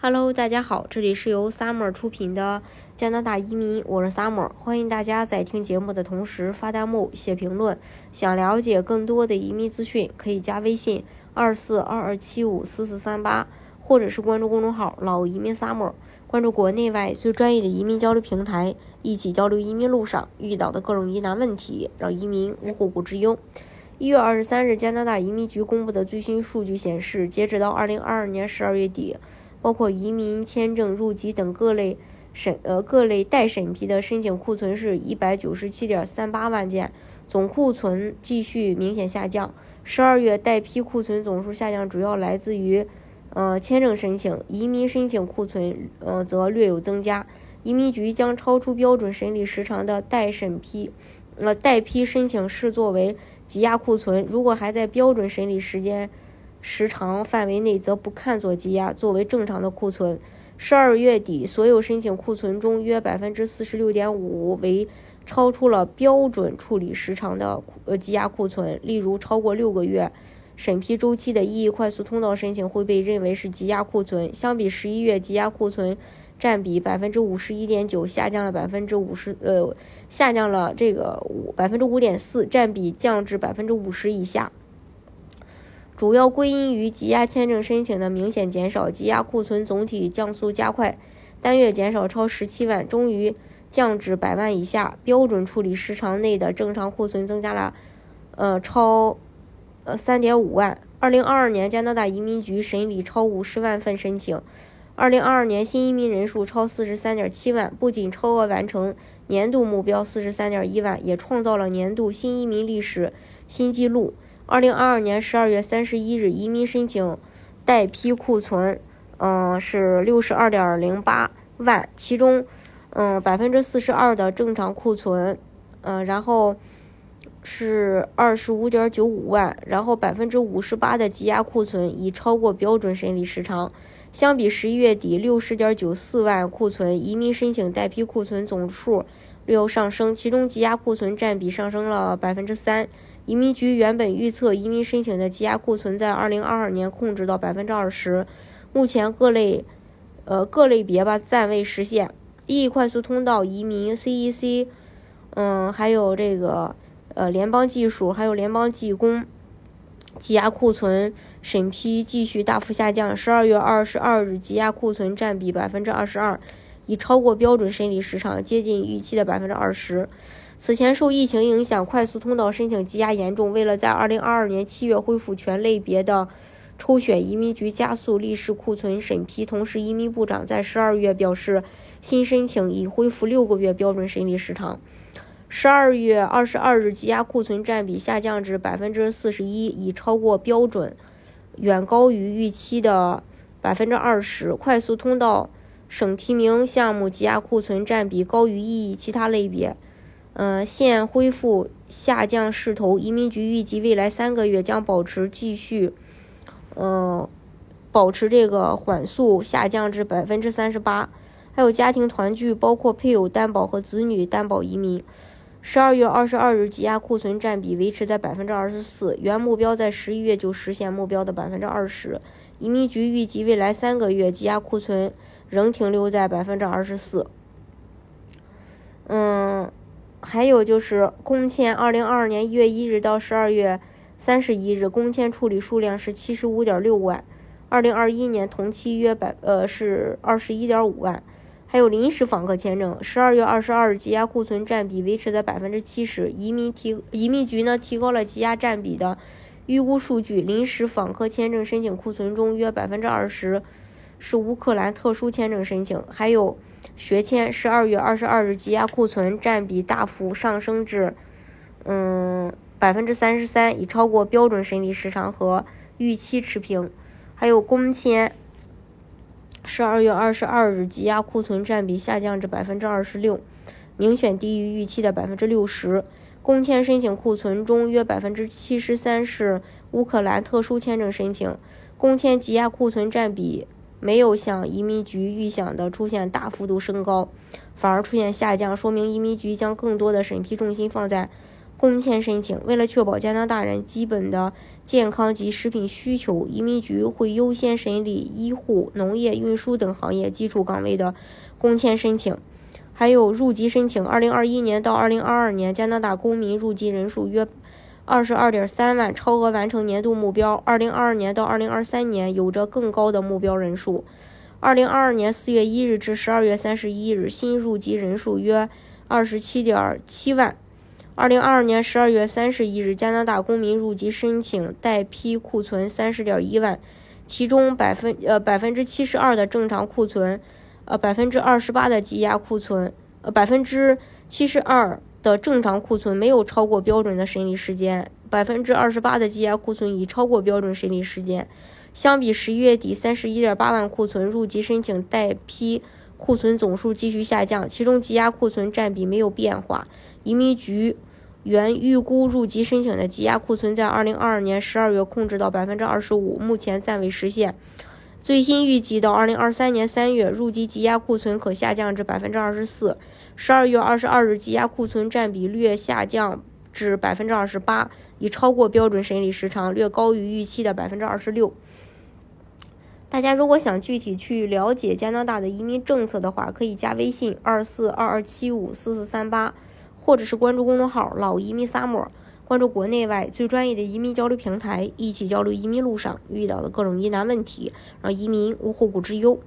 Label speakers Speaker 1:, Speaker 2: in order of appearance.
Speaker 1: Hello，大家好，这里是由 Summer 出品的加拿大移民，我是 Summer，欢迎大家在听节目的同时发弹幕、写评论。想了解更多的移民资讯，可以加微信二四二二七五四四三八，或者是关注公众号“老移民 Summer”，关注国内外最专业的移民交流平台，一起交流移民路上遇到的各种疑难问题，让移民无后顾之忧。一月二十三日，加拿大移民局公布的最新数据显示，截止到二零二二年十二月底。包括移民签证、入籍等各类审呃各类待审批的申请库存是一百九十七点三八万件，总库存继续明显下降。十二月待批库存总数下降主要来自于呃签证申请，移民申请库存呃则略有增加。移民局将超出标准审理时长的待审批呃待批申请视作为积压库存，如果还在标准审理时间。时长范围内则不看作积压，作为正常的库存。十二月底，所有申请库存中，约百分之四十六点五为超出了标准处理时长的呃积压库存。例如，超过六个月审批周期的异议快速通道申请会被认为是积压库存。相比十一月，积压库存占比百分之五十一点九，下降了百分之五十呃下降了这个五百分之五点四，占比降至百分之五十以下。主要归因于积压签证申请的明显减少，积压库存总体降速加快，单月减少超十七万，终于降至百万以下。标准处理时长内的正常库存增加了，呃，超呃三点五万。二零二二年，加拿大移民局审理超五十万份申请。二零二二年新移民人数超四十三点七万，不仅超额完成年度目标四十三点一万，也创造了年度新移民历史新纪录。二零二二年十二月三十一日，移民申请待批库存，嗯，是六十二点零八万，其中，嗯，百分之四十二的正常库存，嗯，然后是二十五点九五万，然后百分之五十八的积压库存已超过标准审理时长。相比十一月底六十点九四万库存，移民申请待批库存总数略有上升，其中积压库存占比上升了百分之三。移民局原本预测移民申请的积压库存在二零二二年控制到百分之二十，目前各类，呃各类别吧暂未实现。异议快速通道移民 CEC，嗯，还有这个呃联邦技术，还有联邦技工，积压库存审批继续大幅下降。十二月二十二日，积压库存占比百分之二十二，已超过标准审理时长，接近预期的百分之二十。此前受疫情影响，快速通道申请积压严重。为了在二零二二年七月恢复全类别的抽选，移民局加速历史库存审批。同时，移民部长在十二月表示，新申请已恢复六个月标准审理时长。十二月二十二日，积压库存占比下降至百分之四十一，已超过标准，远高于预期的百分之二十。快速通道省提名项目积压库存占比高于异议其他类别。呃，现恢复下降势头，移民局预计未来三个月将保持继续，呃，保持这个缓速下降至百分之三十八。还有家庭团聚，包括配偶担保和子女担保移民。十二月二十二日，积压库存占比维持在百分之二十四，原目标在十一月就实现目标的百分之二十。移民局预计未来三个月积压库存仍停留在百分之二十四。嗯。还有就是工签，二零二二年一月一日到十二月三十一日，工签处理数量是七十五点六万，二零二一年同期约百呃是二十一点五万。还有临时访客签证，十二月二十二日积压库存占比维持在百分之七十。移民提移民局呢提高了积压占比的预估数据，临时访客签证申请库存中约百分之二十。是乌克兰特殊签证申请，还有学签。十二月二十二日，积压库存占比大幅上升至，嗯，百分之三十三，已超过标准审理时长和预期持平。还有工签，十二月二十二日，积压库存占比下降至百分之二十六，明显低于预期的百分之六十。工签申请库存中约百分之七十三是乌克兰特殊签证申请，工签积压库存占比。没有像移民局预想的出现大幅度升高，反而出现下降，说明移民局将更多的审批重心放在工签申请。为了确保加拿大人基本的健康及食品需求，移民局会优先审理医护、农业、运输等行业基础岗位的工签申请。还有入籍申请。二零二一年到二零二二年，加拿大公民入籍人数约二十二点三万，超额完成年度目标。二零二二年到二零二三年，有着更高的目标人数。二零二二年四月一日至十二月三十一日，新入籍人数约二十七点七万。二零二二年十二月三十一日，加拿大公民入籍申请待批库存三十点一万，其中百分呃百分之七十二的正常库存。呃，百分之二十八的积压库存，呃，百分之七十二的正常库存没有超过标准的审理时间，百分之二十八的积压库存已超过标准审理时间。相比十一月底三十一点八万库存，入籍申请待批库存总数继续下降，其中积压库存占比没有变化。移民局原预估入籍申请的积压库存在二零二二年十二月控制到百分之二十五，目前暂未实现。最新预计到二零二三年三月，入籍积压库存可下降至百分之二十四。十二月二十二日，积压库存占比略下降至百分之二十八，已超过标准审理时长，略高于预期的百分之二十六。大家如果想具体去了解加拿大的移民政策的话，可以加微信二四二二七五四四三八，或者是关注公众号“老移民萨摩”。关注国内外最专业的移民交流平台，一起交流移民路上遇到的各种疑难问题，让移民无后顾之忧。